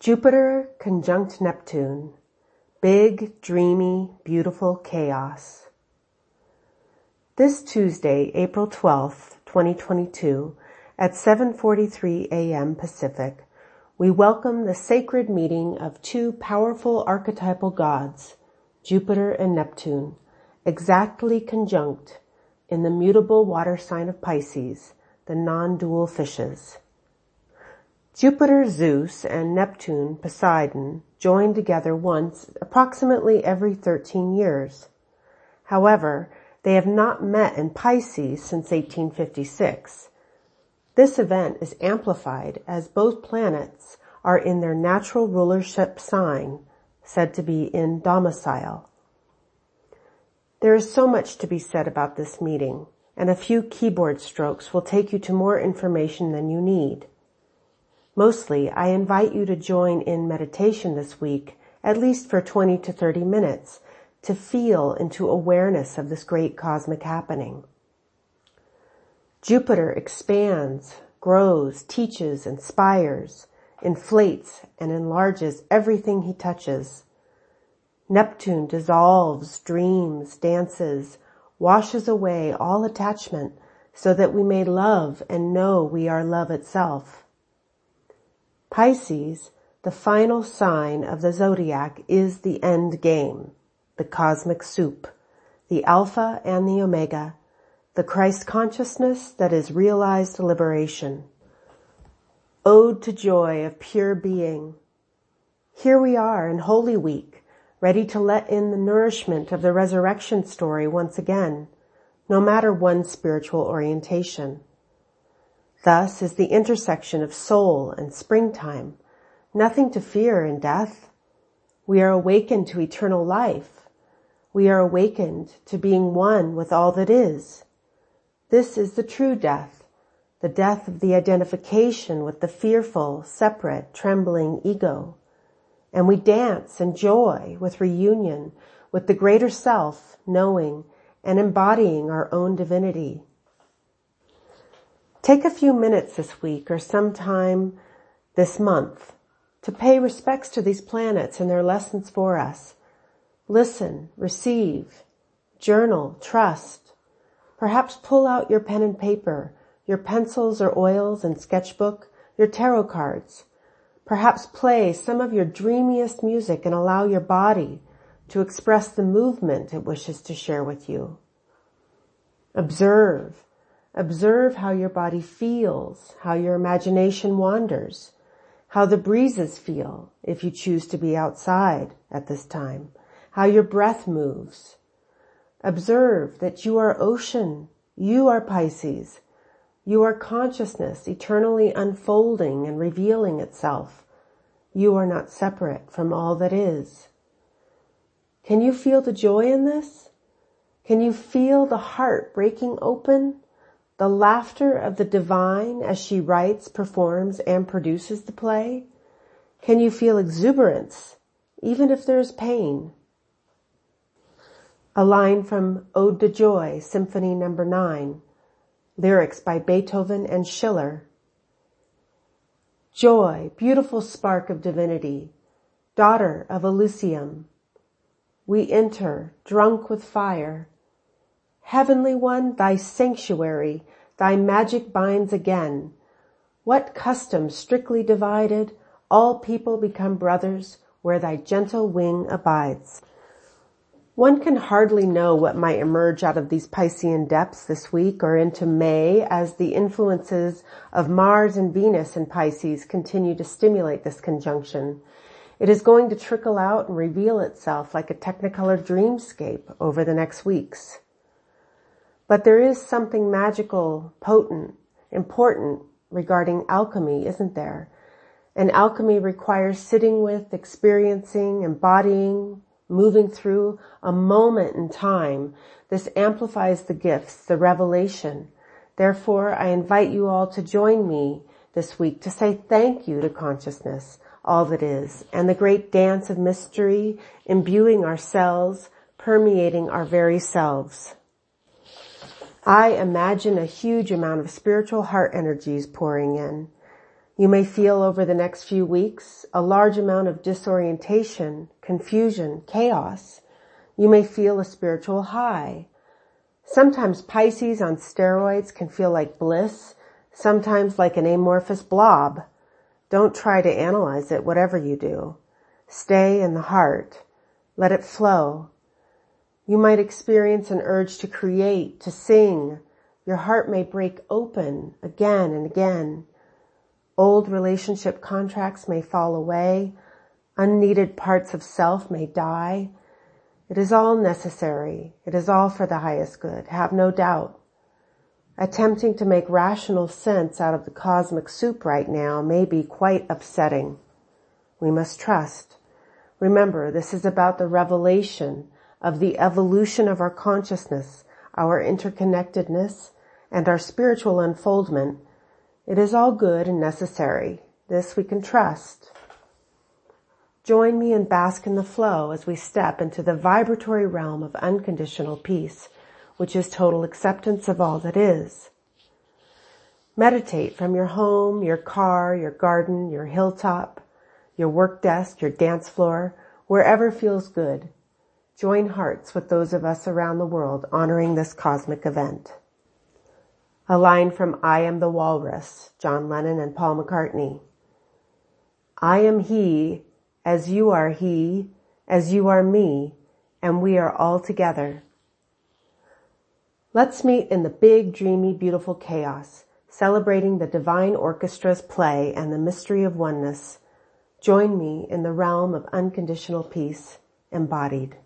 Jupiter conjunct Neptune. Big, dreamy, beautiful chaos. This Tuesday, April 12th, 2022, at 7.43 a.m. Pacific, we welcome the sacred meeting of two powerful archetypal gods, Jupiter and Neptune, exactly conjunct in the mutable water sign of Pisces, the non-dual fishes. Jupiter Zeus and Neptune Poseidon join together once approximately every 13 years. However, they have not met in Pisces since 1856. This event is amplified as both planets are in their natural rulership sign, said to be in domicile. There is so much to be said about this meeting, and a few keyboard strokes will take you to more information than you need. Mostly, I invite you to join in meditation this week, at least for 20 to 30 minutes, to feel into awareness of this great cosmic happening. Jupiter expands, grows, teaches, inspires, inflates, and enlarges everything he touches. Neptune dissolves, dreams, dances, washes away all attachment so that we may love and know we are love itself. Pisces, the final sign of the zodiac is the end game, the cosmic soup, the alpha and the omega, the Christ consciousness that is realized liberation. Ode to joy of pure being. Here we are in Holy Week, ready to let in the nourishment of the resurrection story once again, no matter one's spiritual orientation. Thus is the intersection of soul and springtime, nothing to fear in death. We are awakened to eternal life. We are awakened to being one with all that is. This is the true death, the death of the identification with the fearful, separate, trembling ego and we dance and joy with reunion with the greater self, knowing and embodying our own divinity. Take a few minutes this week or sometime this month to pay respects to these planets and their lessons for us. Listen, receive, journal, trust. Perhaps pull out your pen and paper, your pencils or oils and sketchbook, your tarot cards, Perhaps play some of your dreamiest music and allow your body to express the movement it wishes to share with you. Observe. Observe how your body feels, how your imagination wanders, how the breezes feel if you choose to be outside at this time, how your breath moves. Observe that you are ocean, you are Pisces, you are consciousness eternally unfolding and revealing itself. You are not separate from all that is. Can you feel the joy in this? Can you feel the heart breaking open? The laughter of the divine as she writes, performs, and produces the play? Can you feel exuberance, even if there's pain? A line from Ode to Joy, Symphony Number no. 9, Lyrics by Beethoven and Schiller. Joy, beautiful spark of divinity, daughter of Elysium. We enter, drunk with fire. Heavenly one, thy sanctuary, thy magic binds again. What custom strictly divided, all people become brothers where thy gentle wing abides. One can hardly know what might emerge out of these Piscean depths this week or into May as the influences of Mars and Venus in Pisces continue to stimulate this conjunction. It is going to trickle out and reveal itself like a technicolor dreamscape over the next weeks. But there is something magical, potent, important regarding alchemy, isn't there? And alchemy requires sitting with, experiencing, embodying, moving through a moment in time. This amplifies the gifts, the revelation. Therefore, I invite you all to join me this week to say thank you to consciousness, all that is, and the great dance of mystery imbuing ourselves, permeating our very selves. I imagine a huge amount of spiritual heart energies pouring in. You may feel over the next few weeks a large amount of disorientation, confusion, chaos. You may feel a spiritual high. Sometimes Pisces on steroids can feel like bliss, sometimes like an amorphous blob. Don't try to analyze it, whatever you do. Stay in the heart. Let it flow. You might experience an urge to create, to sing. Your heart may break open again and again. Old relationship contracts may fall away. Unneeded parts of self may die. It is all necessary. It is all for the highest good. Have no doubt. Attempting to make rational sense out of the cosmic soup right now may be quite upsetting. We must trust. Remember, this is about the revelation of the evolution of our consciousness, our interconnectedness, and our spiritual unfoldment. It is all good and necessary. This we can trust. Join me and bask in the flow as we step into the vibratory realm of unconditional peace which is total acceptance of all that is. Meditate from your home, your car, your garden, your hilltop, your work desk, your dance floor, wherever feels good. Join hearts with those of us around the world honoring this cosmic event. A line from I Am the Walrus, John Lennon and Paul McCartney. I am he, as you are he, as you are me, and we are all together. Let's meet in the big, dreamy, beautiful chaos, celebrating the divine orchestra's play and the mystery of oneness. Join me in the realm of unconditional peace embodied.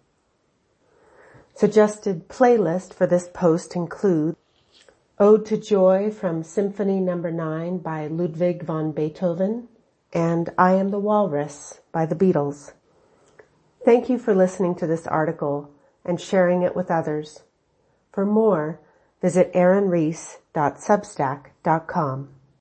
Suggested playlist for this post include Ode to Joy from Symphony No. 9 by Ludwig van Beethoven and I Am the Walrus by the Beatles. Thank you for listening to this article and sharing it with others. For more, visit erinreese.substack.com.